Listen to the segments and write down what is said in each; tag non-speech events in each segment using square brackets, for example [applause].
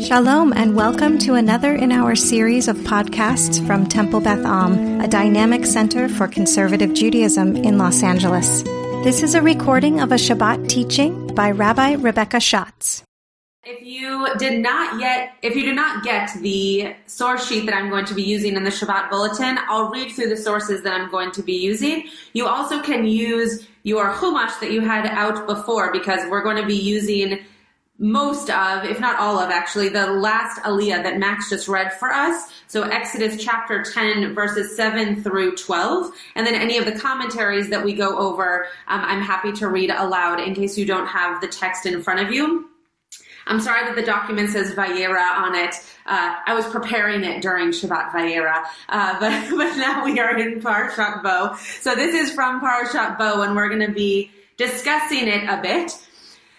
Shalom, and welcome to another in our series of podcasts from Temple Beth Am, a dynamic center for conservative Judaism in Los Angeles. This is a recording of a Shabbat teaching by Rabbi Rebecca Schatz. If you did not yet, if you did not get the source sheet that I'm going to be using in the Shabbat bulletin, I'll read through the sources that I'm going to be using. You also can use your Chumash that you had out before because we're going to be using most of, if not all of actually, the last Aliyah that Max just read for us. So Exodus chapter 10 verses 7 through 12. And then any of the commentaries that we go over, um, I'm happy to read aloud in case you don't have the text in front of you. I'm sorry that the document says Vayera on it. Uh, I was preparing it during Shabbat Vayera, uh, [laughs] but, but now we are in Parashat Bo. So this is from Parashat Bo, and we're going to be discussing it a bit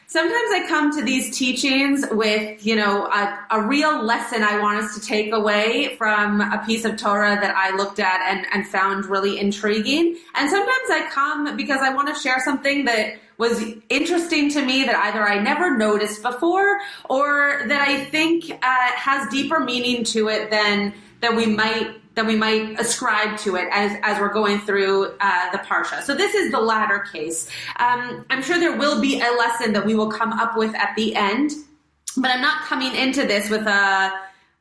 sometimes I come to these teachings with, you know, a, a, real lesson I want us to take away from a piece of Torah that I looked at and, and found really intriguing. And sometimes I come because I want to share something that was interesting to me that either I never noticed before or that I think uh, has deeper meaning to it than, than we might than we might ascribe to it as, as we're going through uh, the Parsha. So this is the latter case. Um, I'm sure there will be a lesson that we will come up with at the end, but I'm not coming into this with a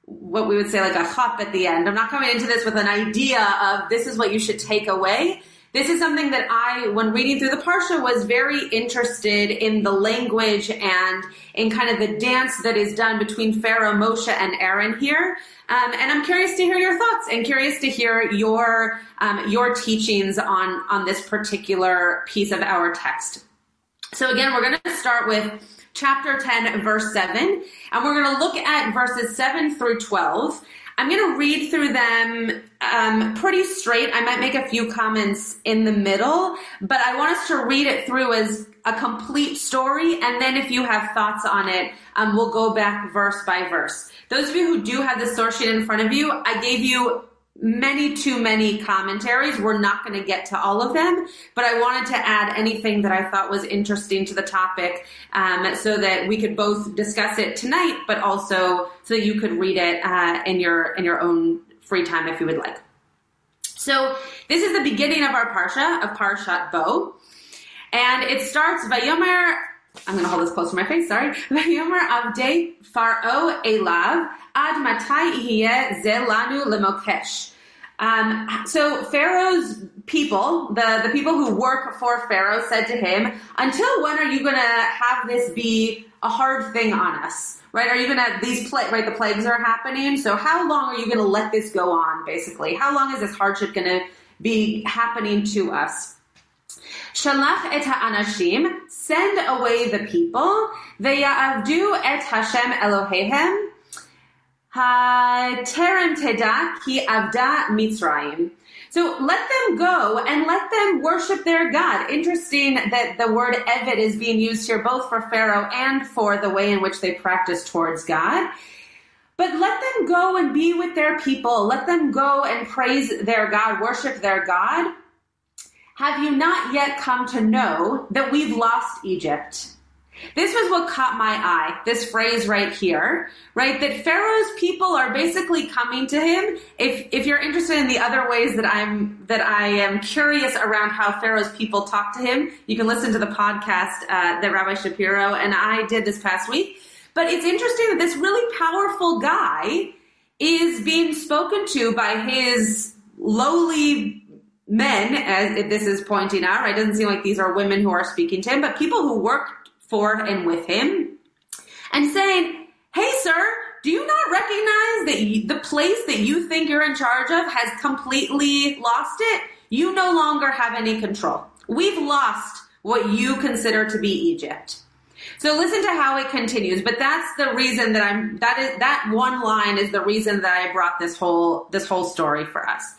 what we would say like a chop at the end. I'm not coming into this with an idea of this is what you should take away. This is something that I, when reading through the Parsha, was very interested in the language and in kind of the dance that is done between Pharaoh, Moshe, and Aaron here. Um, and I'm curious to hear your thoughts and curious to hear your um, your teachings on on this particular piece of our text. So again, we're going to start with chapter 10, verse 7, and we're going to look at verses 7 through 12. I'm going to read through them um, pretty straight. I might make a few comments in the middle, but I want us to read it through as a complete story. And then if you have thoughts on it, um, we'll go back verse by verse. Those of you who do have the source sheet in front of you, I gave you many too many commentaries. We're not going to get to all of them, but I wanted to add anything that I thought was interesting to the topic um, so that we could both discuss it tonight, but also so that you could read it uh, in your in your own free time if you would like. So this is the beginning of our parsha of Parshat Bo, and it starts Vayomer. I'm going to hold this close to my face. Sorry. Vayomer Avdei Faro Elav Ad Matai Zelanu Lemokesh. Um, so Pharaoh's people, the, the people who work for Pharaoh said to him, until when are you going to have this be a hard thing on us? Right? Are you going to, these, pla- right, the plagues are happening. So how long are you going to let this go on, basically? How long is this hardship going to be happening to us? Shalach et ha'anashim, send away the people, ve'ya'avdu et Hashem Elohehem, Terem Teda ki avda Mitzrayim. So let them go and let them worship their God. Interesting that the word Evid is being used here both for Pharaoh and for the way in which they practice towards God. But let them go and be with their people. Let them go and praise their God, worship their God. Have you not yet come to know that we've lost Egypt? This was what caught my eye, this phrase right here, right? That Pharaoh's people are basically coming to him. If, if you're interested in the other ways that I'm, that I am curious around how Pharaoh's people talk to him, you can listen to the podcast uh, that Rabbi Shapiro and I did this past week. But it's interesting that this really powerful guy is being spoken to by his lowly men, as this is pointing out, right? It doesn't seem like these are women who are speaking to him, but people who work for and with him and saying, Hey, sir, do you not recognize that you, the place that you think you're in charge of has completely lost it? You no longer have any control. We've lost what you consider to be Egypt. So listen to how it continues, but that's the reason that I'm that is that one line is the reason that I brought this whole this whole story for us.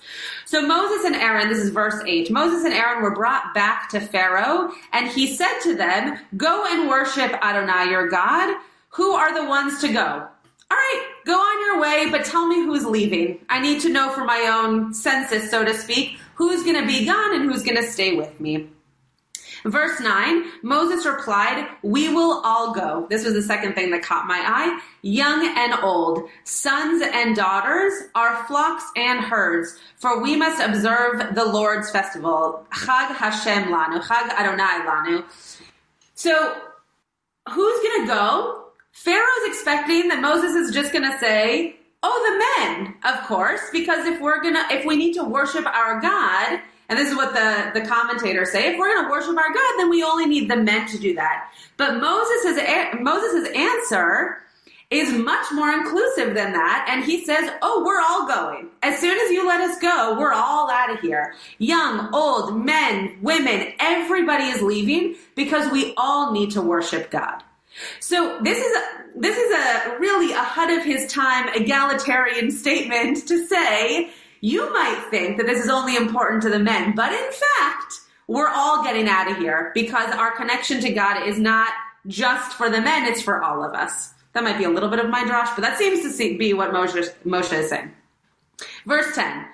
So Moses and Aaron, this is verse 8. Moses and Aaron were brought back to Pharaoh, and he said to them, "Go and worship Adonai your God. Who are the ones to go?" All right, go on your way, but tell me who's leaving. I need to know for my own census, so to speak, who's going to be gone and who's going to stay with me. Verse 9 Moses replied, We will all go. This was the second thing that caught my eye. Young and old, sons and daughters, our flocks and herds, for we must observe the Lord's festival. Chag Hashem lanu, Chag Adonai lanu. So, who's going to go? Pharaoh's expecting that Moses is just going to say, Oh, the men, of course, because if we're going to, if we need to worship our God, and this is what the, the commentators say. If we're going to worship our God, then we only need the men to do that. But Moses' Moses' answer is much more inclusive than that. And he says, Oh, we're all going. As soon as you let us go, we're all out of here. Young, old, men, women, everybody is leaving because we all need to worship God. So this is this is a really ahead of his time egalitarian statement to say you might think that this is only important to the men, but in fact, we're all getting out of here because our connection to God is not just for the men, it's for all of us. That might be a little bit of my drosh, but that seems to be what Moshe, Moshe is saying. Verse 10.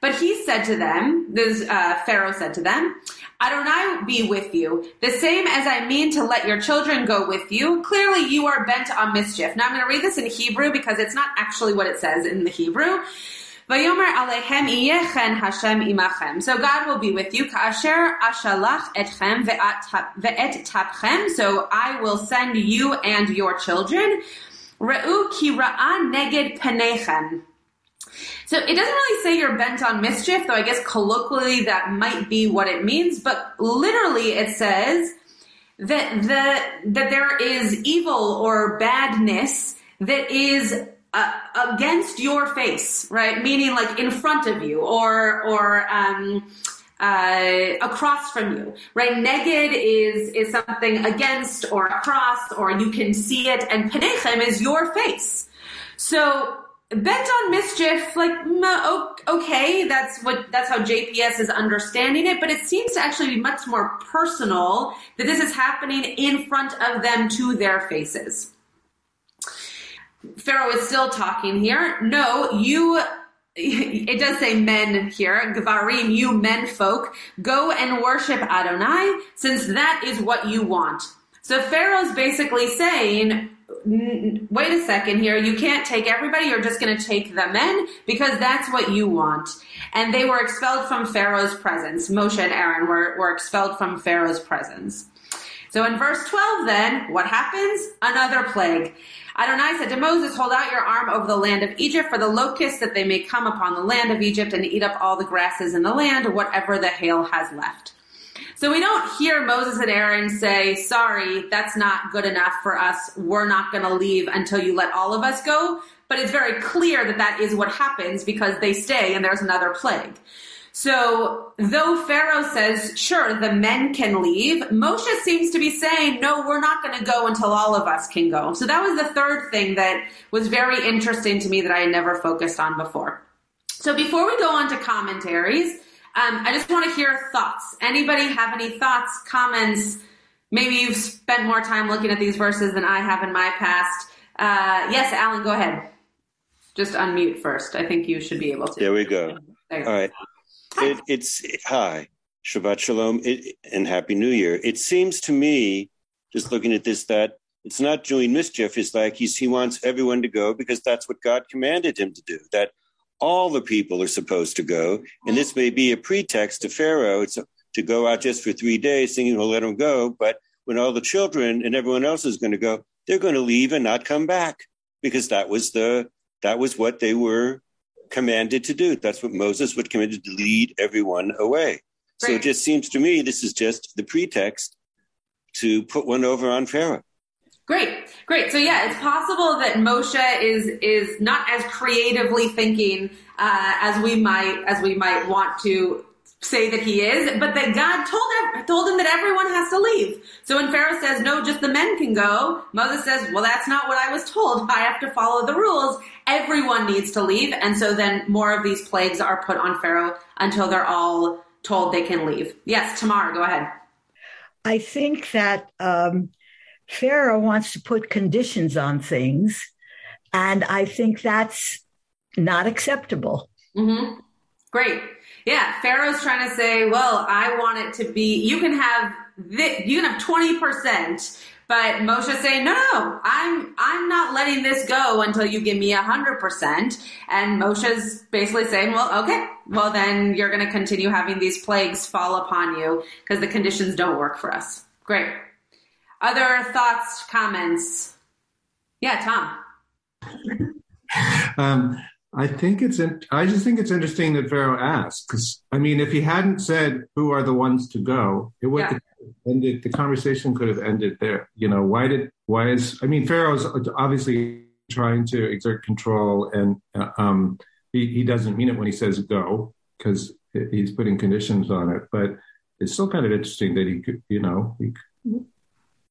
But he said to them, this uh, Pharaoh said to them, Adonai be with you, the same as I mean to let your children go with you. Clearly you are bent on mischief. Now I'm going to read this in Hebrew because it's not actually what it says in the Hebrew. Vayomer iyechen Hashem imachem. So God will be with you. Ka'asher ashalach etchem ve'et tapchem. So I will send you and your children. Re'u ki neged penechem. So it doesn't really say you're bent on mischief, though I guess colloquially that might be what it means, but literally it says that the that there is evil or badness that is uh, against your face, right? Meaning like in front of you or or um, uh, across from you, right? Neged is is something against or across, or you can see it, and penechem is your face. So bent on mischief, like okay, that's what that's how JPS is understanding it, but it seems to actually be much more personal that this is happening in front of them to their faces. Pharaoh is still talking here. No, you it does say men here, Gvarim, you men folk, go and worship Adonai, since that is what you want. So Pharaoh's basically saying, wait a second here, you can't take everybody, you're just going to take the men because that's what you want. And they were expelled from Pharaoh's presence. Moshe and Aaron were, were expelled from Pharaoh's presence. So in verse 12 then, what happens? Another plague. Adonai said to Moses, Hold out your arm over the land of Egypt for the locusts, that they may come upon the land of Egypt and eat up all the grasses in the land, whatever the hail has left. So we don't hear Moses and Aaron say, Sorry, that's not good enough for us. We're not going to leave until you let all of us go. But it's very clear that that is what happens because they stay and there's another plague. So though Pharaoh says, sure, the men can leave, Moshe seems to be saying, no, we're not going to go until all of us can go. So that was the third thing that was very interesting to me that I had never focused on before. So before we go on to commentaries, um, I just want to hear thoughts. Anybody have any thoughts, comments? Maybe you've spent more time looking at these verses than I have in my past. Uh, yes, Alan, go ahead. Just unmute first. I think you should be able to. There we go. There All right. It, it's hi, Shabbat Shalom, it, and Happy New Year. It seems to me, just looking at this, that it's not doing mischief. It's like he's, he wants everyone to go because that's what God commanded him to do. That all the people are supposed to go, and this may be a pretext to Pharaoh to, to go out just for three days, thinking he'll let them go. But when all the children and everyone else is going to go, they're going to leave and not come back because that was the that was what they were commanded to do. That's what Moses was commanded to lead everyone away. So it just seems to me this is just the pretext to put one over on Pharaoh. Great, great. So yeah, it's possible that Moshe is is not as creatively thinking uh, as we might as we might want to say that he is, but that God told him, told him that everyone has to leave. So when Pharaoh says, no, just the men can go, Moses says, well, that's not what I was told. [laughs] I have to follow the rules. Everyone needs to leave. And so then more of these plagues are put on Pharaoh until they're all told they can leave. Yes, Tamar, go ahead. I think that um, Pharaoh wants to put conditions on things. And I think that's not acceptable. Mm-hmm. Great. Yeah, Pharaoh's trying to say, well, I want it to be, you can have th- you can have 20%. But Moshe saying, no, no, I'm I'm not letting this go until you give me a hundred percent. And Moshe's basically saying, well, okay, well then you're going to continue having these plagues fall upon you because the conditions don't work for us. Great. Other thoughts, comments? Yeah, Tom. [laughs] um, I think it's. In, I just think it's interesting that Pharaoh asked because I mean, if he hadn't said who are the ones to go, it would yeah. ended. The conversation could have ended there. You know, why did? Why is? I mean, Pharaoh's obviously trying to exert control, and uh, um, he, he doesn't mean it when he says go because he's putting conditions on it. But it's still kind of interesting that he could, you know, he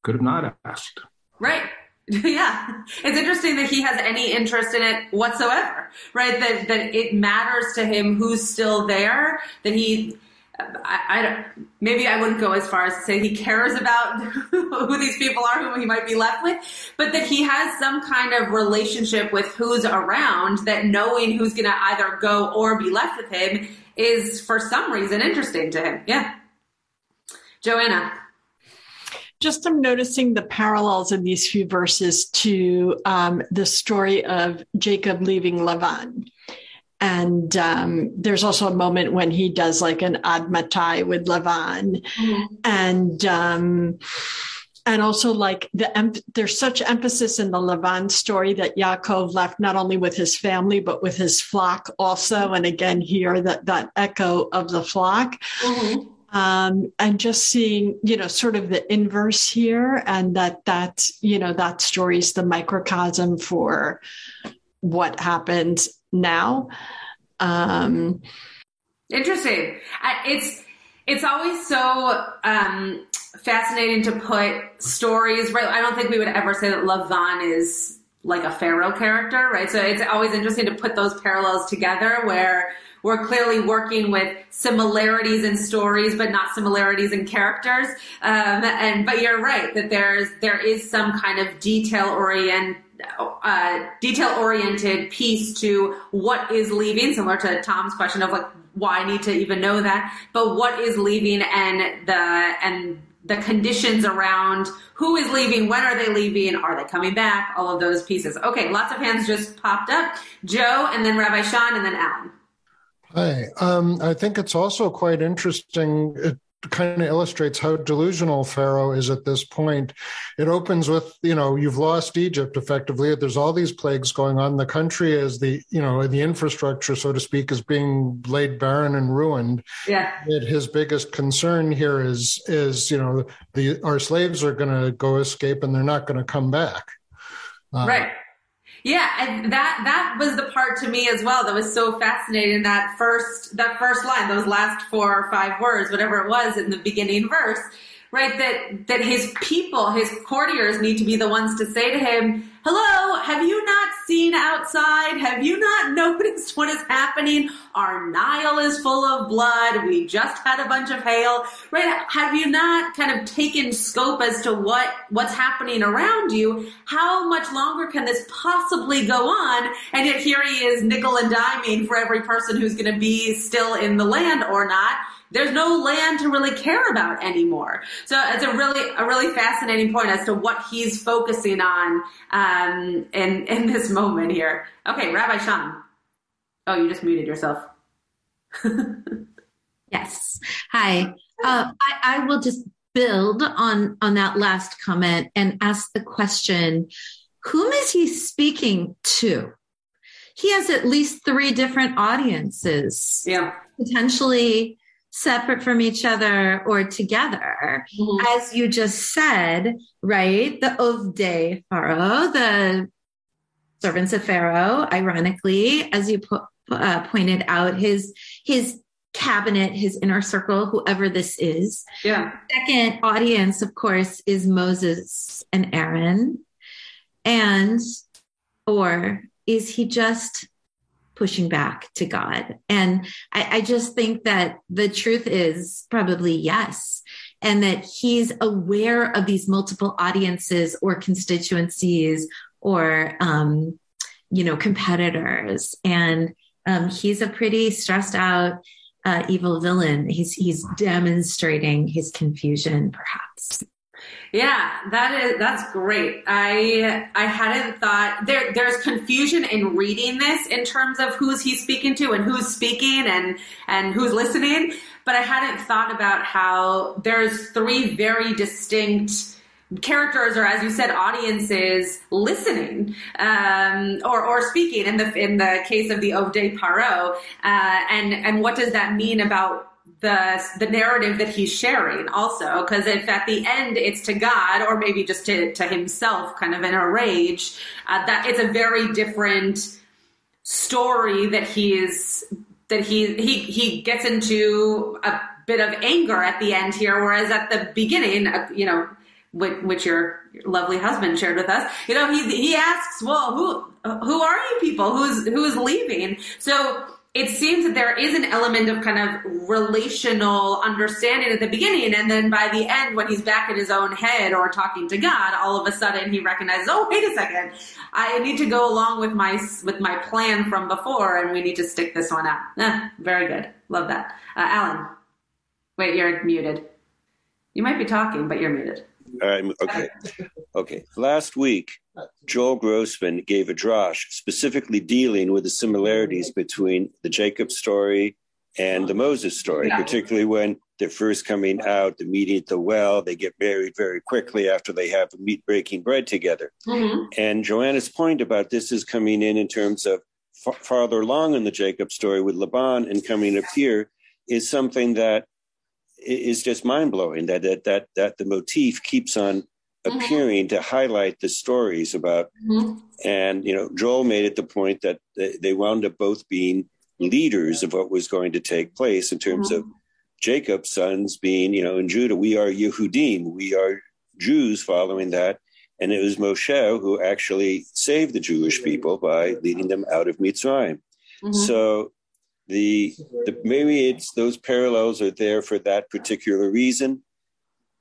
could have not asked. Right. [laughs] Yeah, it's interesting that he has any interest in it whatsoever, right? That that it matters to him who's still there. That he, I, I don't, maybe I wouldn't go as far as to say he cares about [laughs] who these people are, who he might be left with, but that he has some kind of relationship with who's around. That knowing who's going to either go or be left with him is, for some reason, interesting to him. Yeah, Joanna just I'm noticing the parallels in these few verses to um, the story of Jacob leaving Lavan. And um, there's also a moment when he does like an ad matai with Lavan. Mm-hmm. And um, and also like the there's such emphasis in the Lavan story that Yaakov left not only with his family but with his flock also. And again here that that echo of the flock. Mm-hmm um, and just seeing you know sort of the inverse here and that that you know that story is the microcosm for what happens now. Um interesting. It's it's always so um fascinating to put stories right? I don't think we would ever say that lavan is like a pharaoh character right? So it's always interesting to put those parallels together where we're clearly working with similarities in stories, but not similarities in characters. Um, and but you're right that there's there is some kind of detail orient uh, detail oriented piece to what is leaving, similar to Tom's question of like why I need to even know that, but what is leaving and the and the conditions around who is leaving, when are they leaving, are they coming back, all of those pieces. Okay, lots of hands just popped up. Joe, and then Rabbi Sean, and then Alan. Hi. Um, I think it's also quite interesting. It kind of illustrates how delusional Pharaoh is at this point. It opens with, you know, you've lost Egypt effectively. There's all these plagues going on. The country is the, you know, the infrastructure, so to speak, is being laid barren and ruined. Yeah. And his biggest concern here is, is, you know, the, our slaves are going to go escape and they're not going to come back. Uh, right. Yeah, and that that was the part to me as well that was so fascinating. That first that first line, those last four or five words, whatever it was in the beginning verse, right? That that his people, his courtiers, need to be the ones to say to him, "Hello, have you not seen outside? Have you not [laughs] noticed what is happening? Our Nile is full of blood. We just had a bunch of hail, right? Have you not kind of taken scope as to what what's happening around you? How much longer can this possibly go on? And yet here he is, nickel and diming for every person who's going to be still in the land or not." There's no land to really care about anymore. So it's a really a really fascinating point as to what he's focusing on um, in in this moment here. Okay, Rabbi Sean. Oh, you just muted yourself. [laughs] yes. Hi. Uh, I, I will just build on on that last comment and ask the question: Whom is he speaking to? He has at least three different audiences. Yeah. Potentially separate from each other or together. Mm-hmm. As you just said, right? The Ovdei Pharaoh, the servants of Pharaoh, ironically, as you po- uh, pointed out, his, his cabinet, his inner circle, whoever this is. Yeah. Second audience, of course, is Moses and Aaron. And, or is he just pushing back to God. And I, I just think that the truth is probably yes. And that he's aware of these multiple audiences or constituencies or, um, you know, competitors. And um, he's a pretty stressed out uh, evil villain. He's he's demonstrating his confusion, perhaps. Yeah, that is that's great. I I hadn't thought there there's confusion in reading this in terms of who's he speaking to and who's speaking and and who's listening, but I hadn't thought about how there's three very distinct characters or as you said audiences listening um, or, or speaking in the in the case of the Ovdei Paro uh, and and what does that mean about the the narrative that he's sharing also because if at the end it's to God or maybe just to, to himself kind of in a rage uh, that it's a very different story that he's that he he he gets into a bit of anger at the end here whereas at the beginning uh, you know which your lovely husband shared with us you know he he asks well who who are you people? Who's who's leaving? So it seems that there is an element of kind of relational understanding at the beginning, and then by the end, when he's back in his own head or talking to God, all of a sudden he recognizes, oh, wait a second, I need to go along with my with my plan from before, and we need to stick this one out. Eh, very good, love that, uh, Alan. Wait, you're muted. You might be talking, but you're muted. Um, okay. [laughs] Okay. Last week, Joel Grossman gave a drash specifically dealing with the similarities between the Jacob story and the Moses story, particularly when they're first coming out, the meeting at the well, they get married very quickly after they have meat breaking bread together. Mm-hmm. And Joanna's point about this is coming in in terms of f- farther along in the Jacob story with Laban and coming up here is something that is just mind blowing that, that that that the motif keeps on. Appearing mm-hmm. to highlight the stories about mm-hmm. and you know Joel made it the point that they wound up both being leaders of what was going to take place in terms mm-hmm. of Jacob's sons being you know in Judah we are Yehudim we are Jews following that and it was Moshe who actually saved the Jewish people by leading them out of Mitzrayim mm-hmm. so the, the maybe it's those parallels are there for that particular reason.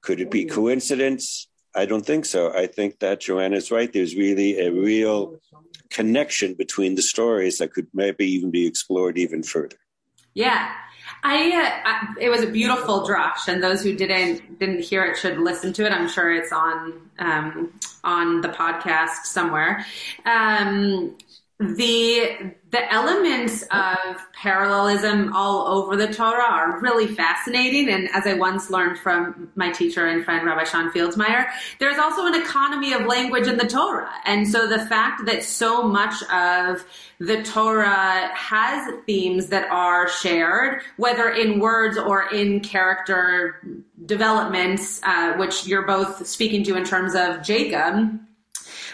Could it be coincidence? I don't think so. I think that Joanna's right. There's really a real connection between the stories that could maybe even be explored even further. Yeah. I, uh, I, it was a beautiful drosh, and those who didn't didn't hear it should listen to it. I'm sure it's on um, on the podcast somewhere. Um, the the elements of parallelism all over the Torah are really fascinating. And as I once learned from my teacher and friend Rabbi Sean Fields-Meyer, there's also an economy of language in the Torah. And so the fact that so much of the Torah has themes that are shared, whether in words or in character developments, uh, which you're both speaking to in terms of Jacob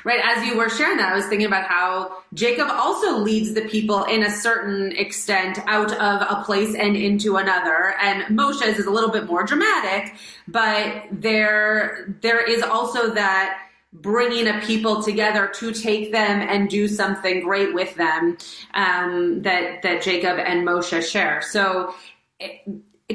right? As you were sharing that, I was thinking about how Jacob also leads the people in a certain extent out of a place and into another. And Moshe's is a little bit more dramatic, but there, there is also that bringing a people together to take them and do something great with them um, that that Jacob and Moshe share. So. It,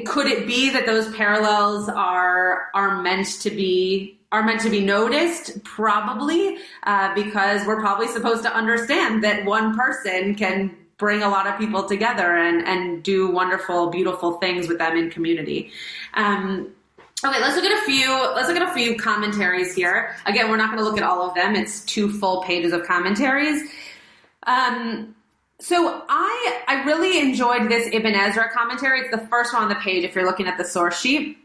could it be that those parallels are are meant to be are meant to be noticed, probably, uh, because we're probably supposed to understand that one person can bring a lot of people together and, and do wonderful, beautiful things with them in community. Um, okay, let's look at a few. Let's look at a few commentaries here. Again, we're not going to look at all of them. It's two full pages of commentaries. Um, so I I really enjoyed this Ibn Ezra commentary. It's the first one on the page if you're looking at the source sheet.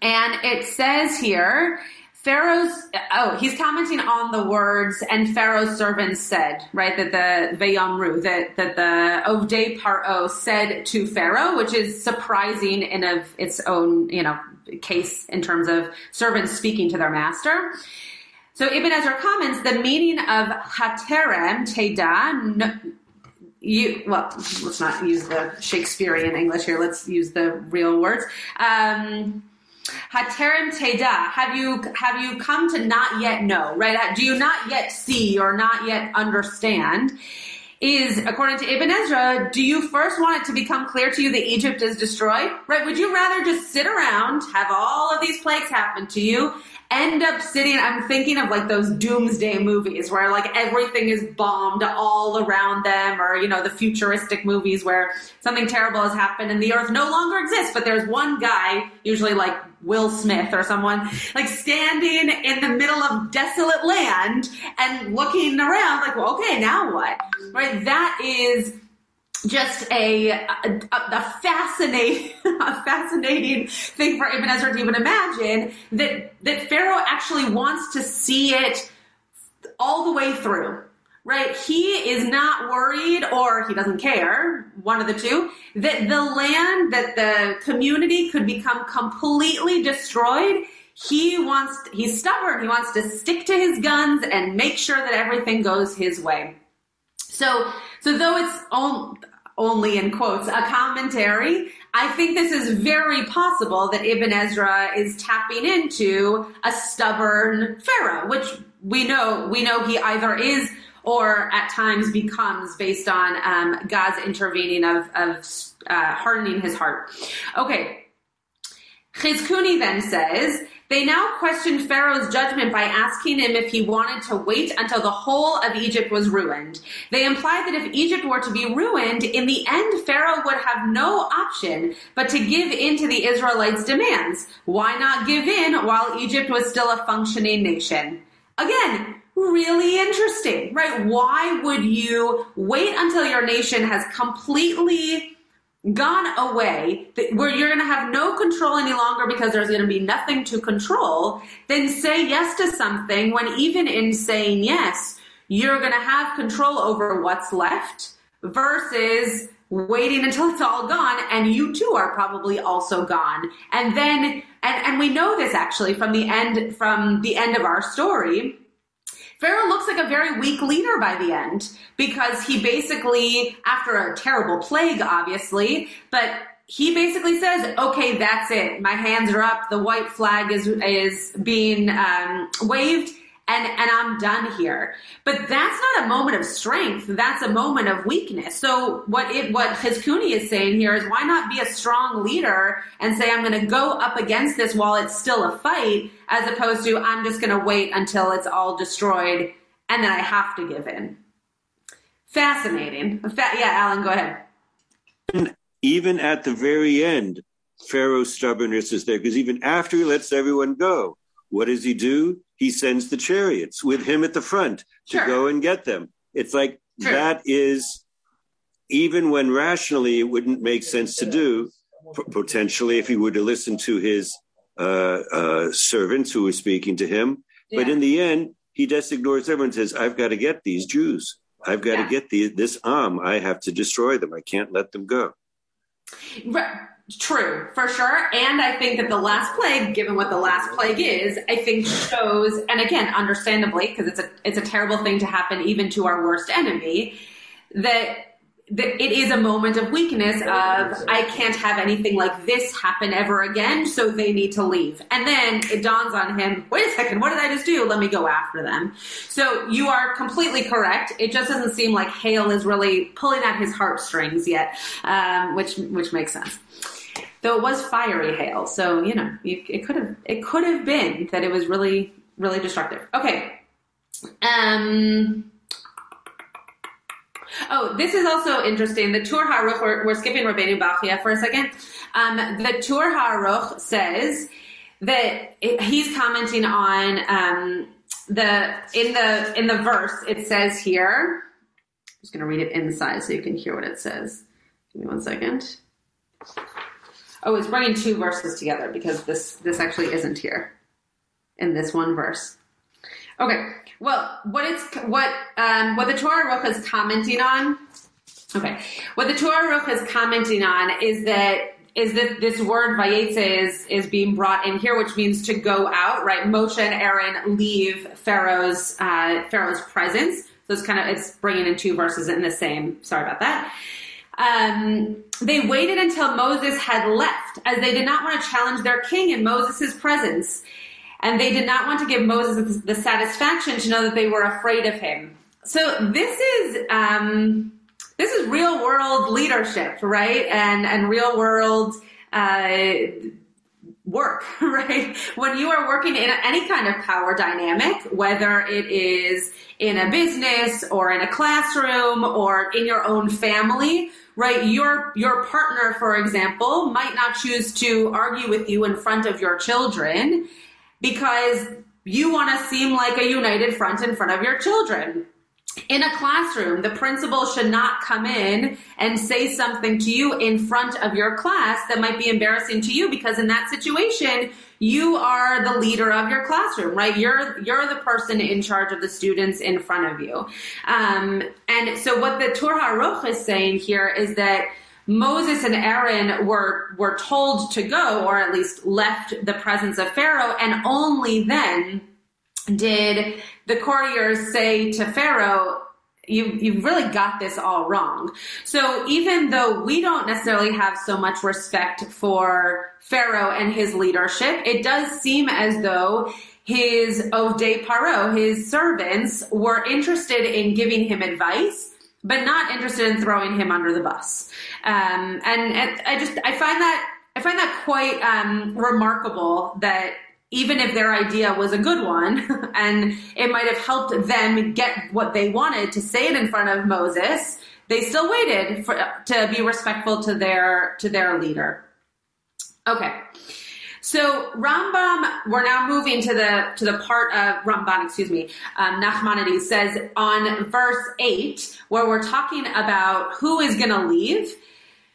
And it says here, Pharaoh's, oh, he's commenting on the words, and Pharaoh's servants said, right, that the Vayamru, that, that the Ovde Paro said to Pharaoh, which is surprising in of its own, you know, case in terms of servants speaking to their master. So Ibn Ezra comments, the meaning of Haterem Teda, you, well, let's not use the Shakespearean English here. Let's use the real words. Um, Haterem teda. Have you have you come to not yet know? Right? Do you not yet see or not yet understand? Is according to Ibn Ezra, do you first want it to become clear to you that Egypt is destroyed? Right? Would you rather just sit around, have all of these plagues happen to you, end up sitting, I'm thinking of like those doomsday movies where like everything is bombed all around them or, you know, the futuristic movies where something terrible has happened and the earth no longer exists, but there's one guy, usually like Will Smith or someone, like standing in the middle of desolate land and looking around like, well, okay, now what? Right? That is just a, a, a fascinating, [laughs] a fascinating thing for Ibn Ezra to even imagine that, that Pharaoh actually wants to see it all the way through. Right? He is not worried or he doesn't care, one of the two, that the land, that the community could become completely destroyed. He wants, he's stubborn. He wants to stick to his guns and make sure that everything goes his way. So, so though it's all, only in quotes, a commentary, I think this is very possible that Ibn Ezra is tapping into a stubborn Pharaoh, which we know, we know he either is or at times becomes based on um, God's intervening of, of uh, hardening his heart. Okay. Chizkuni then says, they now questioned Pharaoh's judgment by asking him if he wanted to wait until the whole of Egypt was ruined. They implied that if Egypt were to be ruined, in the end, Pharaoh would have no option but to give in to the Israelites' demands. Why not give in while Egypt was still a functioning nation? Again, really interesting, right? Why would you wait until your nation has completely gone away where you're going to have no control any longer because there's going to be nothing to control, then say yes to something when even in saying yes, you're going to have control over what's left versus waiting until it's all gone and you too are probably also gone. And then, and, and we know this actually from the end, from the end of our story Pharaoh looks like a very weak leader by the end because he basically, after a terrible plague, obviously, but he basically says, "Okay, that's it. My hands are up. The white flag is is being um, waved." And and I'm done here. But that's not a moment of strength. That's a moment of weakness. So what it what Chizkuni is saying here is why not be a strong leader and say I'm going to go up against this while it's still a fight, as opposed to I'm just going to wait until it's all destroyed and then I have to give in. Fascinating. yeah, Alan, go ahead. Even at the very end, Pharaoh's stubbornness is there because even after he lets everyone go, what does he do? he sends the chariots with him at the front to sure. go and get them. It's like True. that is even when rationally it wouldn't make sense to do. P- potentially, if he were to listen to his uh, uh, servants who were speaking to him, yeah. but in the end, he just ignores everyone. And says, "I've got to get these Jews. I've got yeah. to get the, this Am. I have to destroy them. I can't let them go." Right. True, for sure. And I think that the last plague, given what the last plague is, I think shows, and again, understandably, because it's a it's a terrible thing to happen even to our worst enemy, that that it is a moment of weakness of I can't have anything like this happen ever again, so they need to leave. And then it dawns on him, wait a second, what did I just do? Let me go after them. So you are completely correct. It just doesn't seem like hail is really pulling at his heartstrings yet, um, which which makes sense though it was fiery hail. So you know, it could have it could have been that it was really really destructive. Okay. Um. Oh, this is also interesting. The Tur HaAruch, we're, we're skipping Rabbeinu Bachya for a second. Um, the Tur HaAruch says that it, he's commenting on um, the in the in the verse. It says here. I'm just going to read it inside so you can hear what it says. Give me one second. Oh, it's bringing two verses together because this this actually isn't here in this one verse. Okay. Well, what it's what um, what the Torah HaAruch is commenting on. Okay, what the Torah HaAruch is commenting on is that is that this word vayetze is is being brought in here, which means to go out. Right, Moshe and Aaron leave Pharaoh's uh, Pharaoh's presence. So it's kind of it's bringing in two verses in the same. Sorry about that. Um, they waited until Moses had left, as they did not want to challenge their king in Moses' presence. And they did not want to give Moses the satisfaction to know that they were afraid of him. So this is, um, this is real world leadership, right? And, and real world, uh, work, [laughs] right? When you are working in any kind of power dynamic, whether it is in a business or in a classroom or in your own family, right? Your, your partner, for example, might not choose to argue with you in front of your children because you want to seem like a united front in front of your children in a classroom, the principal should not come in and say something to you in front of your class that might be embarrassing to you because in that situation, you are the leader of your classroom, right? You're you're the person in charge of the students in front of you. Um, and so what the Torah HaAruch is saying here is that Moses and Aaron were were told to go, or at least left the presence of Pharaoh, and only then did the courtiers say to Pharaoh, you you've really got this all wrong. So even though we don't necessarily have so much respect for Pharaoh and his leadership, it does seem as though his Ovdei Paro, his servants, were interested in giving him advice, but not interested in throwing him under the bus. Um, and, and, I just I find that I find that quite um, remarkable that even if their idea was a good one [laughs] and it might have helped them get what they wanted to say it in front of Moses, they still waited for, to be respectful to their to their leader. Okay. So Rambam, we're now moving to the to the part of Ramban, excuse me. Um, Nachmanides says on verse eight, where we're talking about who is going to leave.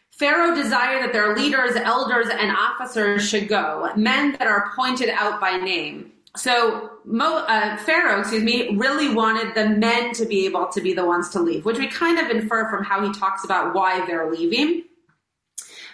Pharaoh desired that their leaders, elders, and officers should go, men that are pointed out by name. So Mo, uh, Pharaoh, excuse me, really wanted the men to be able to be the ones to leave, which we kind of infer from how he talks about why they're leaving.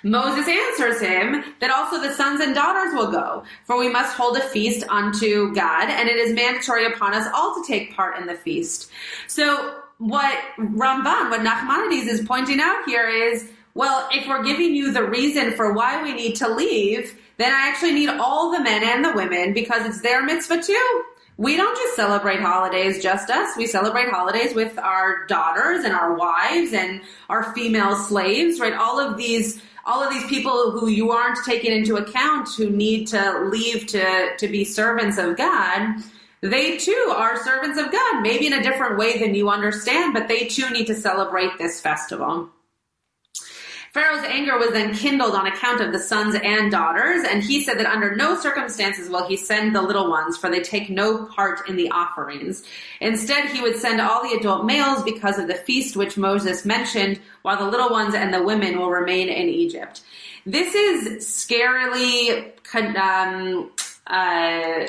Moses answers him that also the sons and daughters will go, for we must hold a feast unto God, and it is mandatory upon us all to take part in the feast. So what Ramban, what Nachmanides is pointing out here is well, if we're giving you the reason for why we need to leave, then I actually need all the men and the women because it's their mitzvah too. We don't just celebrate holidays just us. We celebrate holidays with our daughters and our wives and our female slaves, right? All of these all of these people who you aren't taking into account who need to leave to to be servants of God, they too are servants of God, maybe in a different way than you understand, but they too need to celebrate this festival. Pharaoh's anger was then kindled on account of the sons and daughters, and he said that under no circumstances will he send the little ones, for they take no part in the offerings. Instead, he would send all the adult males because of the feast which Moses mentioned, while the little ones and the women will remain in Egypt. This is scarily um, uh,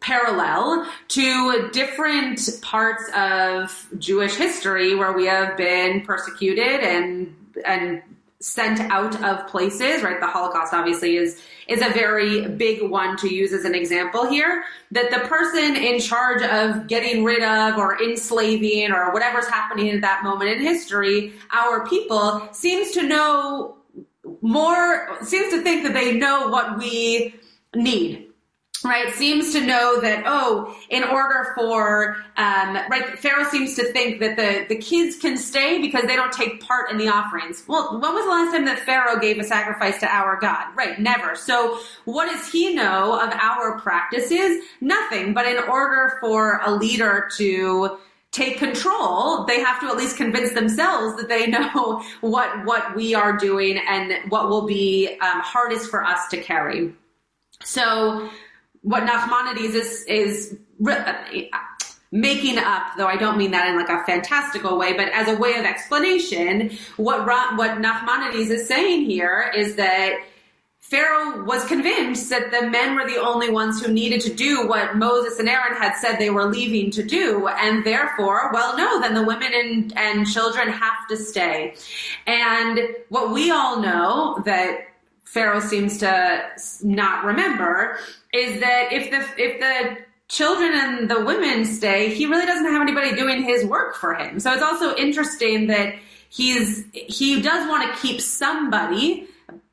parallel to different parts of Jewish history where we have been persecuted and and sent out of places, right? The Holocaust obviously is is a very big one to use as an example here. That the person in charge of getting rid of or enslaving or whatever's happening at that moment in history, our people seems to know more seems to think that they know what we need right? Seems to know that oh in order for um, right pharaoh seems to think that the, the kids can stay because they don't take part in the offerings. Well when was the last time that pharaoh gave a sacrifice to our god? Right never. So what does he know of our practices? Nothing but in order for a leader to take control they have to at least convince themselves that they [laughs] know what what we are doing and what will be um, hardest for us to carry. So what Nachmanides is is making up, though I don't mean that in like a fantastical way, but as a way of explanation, what what Nachmanides is saying here is that Pharaoh was convinced that the men were the only ones who needed to do what Moses and Aaron had said they were leaving to do, and therefore, well, no, then the women and, and children have to stay. And what we all know that Pharaoh seems to not remember is that if the if the children and the women stay, he really doesn't have anybody doing his work for him. So it's also interesting that he's he does want to keep somebody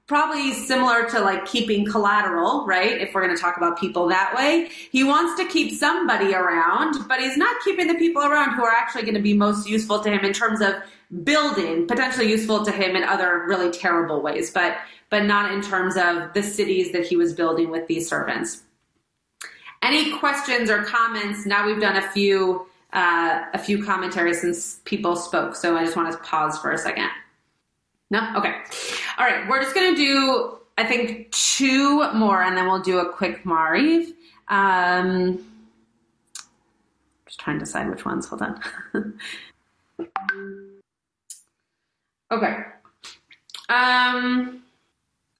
probably similar to like keeping collateral, right? If we're going to talk about people that way, he wants to keep somebody around, but he's not keeping the people around who are actually going to be most useful to him in terms of building, potentially useful to him in other really terrible ways, but but not in terms of the cities that he was building with these servants. Any questions or comments? Now we've done a few uh, a few commentaries since people spoke, so I just want to pause for a second. No? Okay. All right. We're just going to do, I think, two more and then we'll do a quick Mariv. Um, just trying to decide which ones. Hold on. [laughs] okay. Um,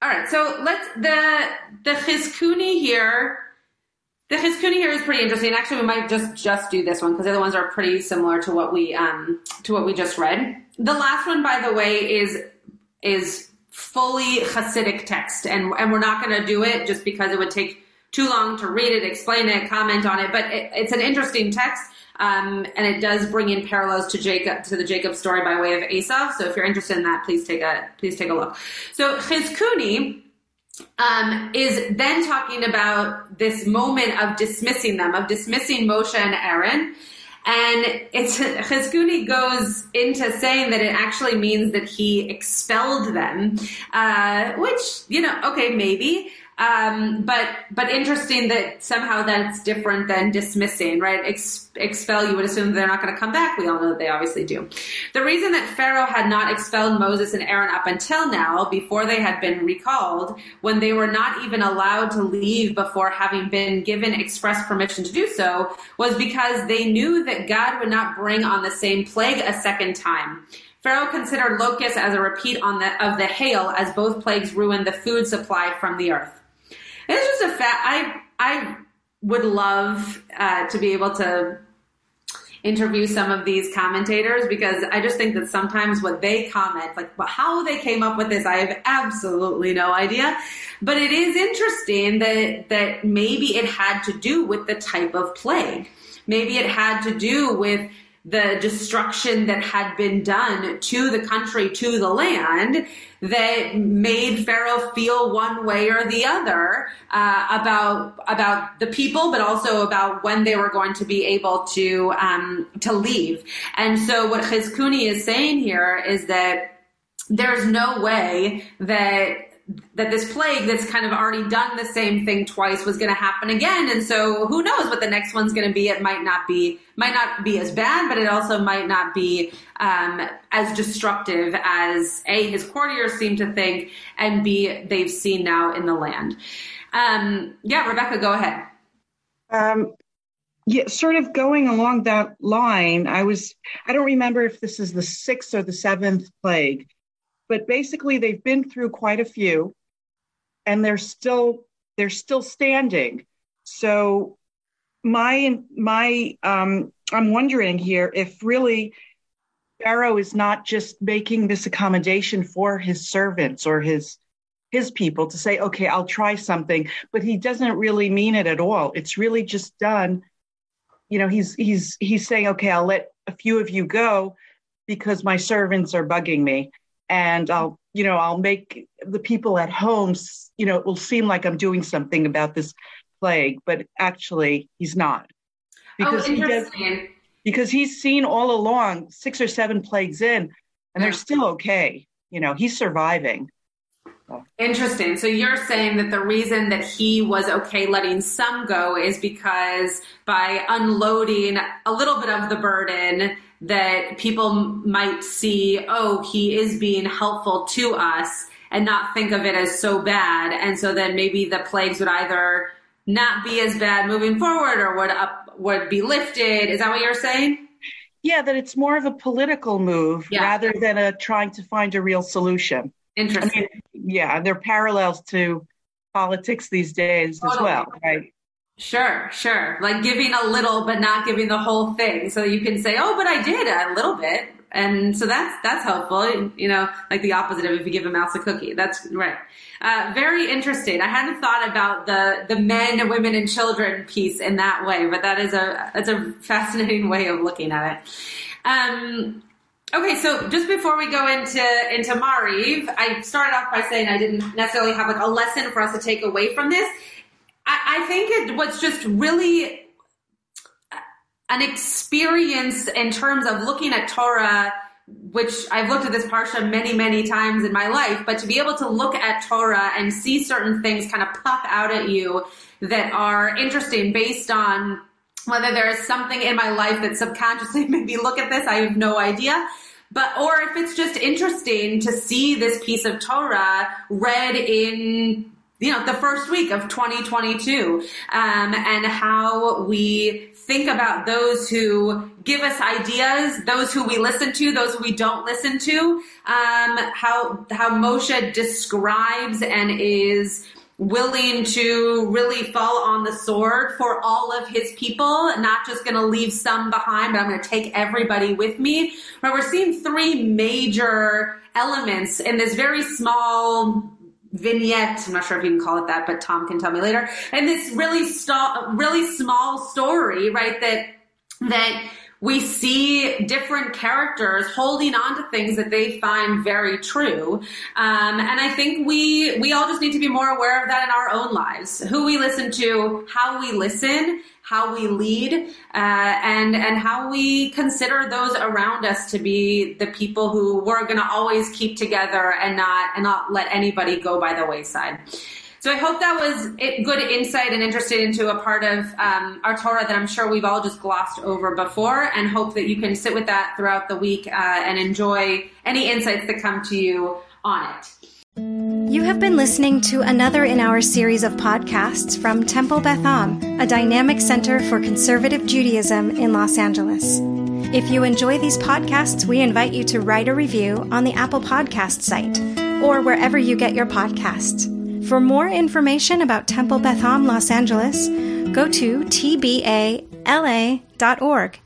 all right. So let's, the, the Chizkuni here, the Chizkuni here is pretty interesting. Actually, we might just, just do this one because the other ones are pretty similar to what we, um, to what we just read. The last one, by the way, is is fully Hasidic text, and and we're not going to do it just because it would take too long to read it, explain it, comment on it. But it, it's an interesting text, um, and it does bring in parallels to Jacob to the Jacob story by way of Esav. So if you're interested in that, please take a please take a look. So Chizkuni um, is then talking about this moment of dismissing them, of dismissing Moshe and Aaron. And it's [laughs] Chizkuni goes into saying that it actually means that he expelled them, uh, which you know, okay, maybe. Um, but but interesting that somehow that's different than dismissing, right? Ex- expel, you would assume they're not going to come back. We all know that they obviously do. The reason that Pharaoh had not expelled Moses and Aaron up until now, before they had been recalled, when they were not even allowed to leave before having been given express permission to do so, was because they knew that God would not bring on the same plague a second time. Pharaoh considered locusts as a repeat on the, of the hail, as both plagues ruined the food supply from the earth. It's just a fact. I I would love uh, to be able to interview some of these commentators because I just think that sometimes what they comment, like how they came up with this, I have absolutely no idea. But it is interesting that that maybe it had to do with the type of plague. Maybe it had to do with the destruction that had been done to the country, to the land, that made Pharaoh feel one way or the other uh, about about the people, but also about when they were going to be able to um, to leave. And so, what Chizkuni is saying here is that there's no way that that this plague that's kind of already done the same thing twice was going to happen again and so who knows what the next one's going to be. It might not be might not be as bad but it also might not be um, as destructive as a his courtiers seem to think and b they've seen now in the land. Um, yeah rebecca go ahead. Um, yeah sort of going along that line i was i don't remember if this is the sixth or the seventh plague but basically they've been through quite a few and they're still they're still standing. So my my um i'm wondering here if really pharaoh is not just making this accommodation for his servants or his his people to say okay i'll try something but he doesn't really mean it at all. It's really just done. You know he's he's he's saying okay i'll let a few of you go because my servants are bugging me and I'll, you know, I'll make the people at home, you know, it will seem like I'm doing something about this plague, but actually he's not. Oh, because oh. He does, because he's seen all along six or seven plagues in, and they're still okay. You know, he's surviving. Interesting. So you're saying that the reason that he was okay letting some go is because by unloading a little bit of the burden, that people might see, oh, he is being helpful to us and not think of it as so bad. And so then maybe the plagues would either not be as bad moving forward or would up would be lifted. Is that what you're saying? Yeah, that it's more of a political move yeah. rather than a trying to find a real solution. Interesting. I mean, yeah, there are parallels to politics these days totally. as well, right? Sure, sure. Like giving a little, but not giving the whole thing. So you can say, "Oh, but I did a little bit," and so that's that's helpful. You know, like the opposite of if you give a mouse a cookie. That's right. Uh, very interesting. I hadn't thought about the the men, women, and children piece in that way, but that is a that's a fascinating [laughs] way of looking at it. Um, Okay, so just before we go into into Mariv, I started off by saying I didn't necessarily have like a lesson for us to take away from this. I, I think it was just really an experience in terms of looking at Torah, which I've looked at this parsha many, many times in my life, but to be able to look at Torah and see certain things kind of pop out at you that are interesting based on whether there is something in my life that subconsciously [laughs] made me look at this, I have no idea. But, or if it's just interesting to see this piece of Torah read in you know, the first week of 2022, um, and how we think about those who give us ideas, those who we listen to, those who we don't listen to, um, how, how Moshe describes and is willing to really fall on the sword for all of his people, not just going to leave some behind, but I'm going to take everybody with me. Right? We're seeing three major elements in this very small vignette. I'm not sure if you can call it that, but Tom can tell me later. And this really st- really small story, right? That that we see different characters holding on to things that they find very true. Um, and I think we we all just need to be more aware of that in our own lives. Who we listen to, how we listen, how we lead, uh, and and how we consider those around us to be the people who we're going to always keep together and not and not let anybody go by the wayside. So I hope that was good insight and interested into a part of um, our Torah that I'm sure we've all just glossed over before, and hope that you can sit with that throughout the week uh, and enjoy any insights that come to you on it. You have been listening to another in our series of podcasts from Temple Beth Am, a dynamic center for conservative Judaism in Los Angeles. If you enjoy these podcasts, we invite you to write a review on the Apple Podcast site or wherever you get your podcasts. For more information about Temple Beth Am Los Angeles, go to tbala.org.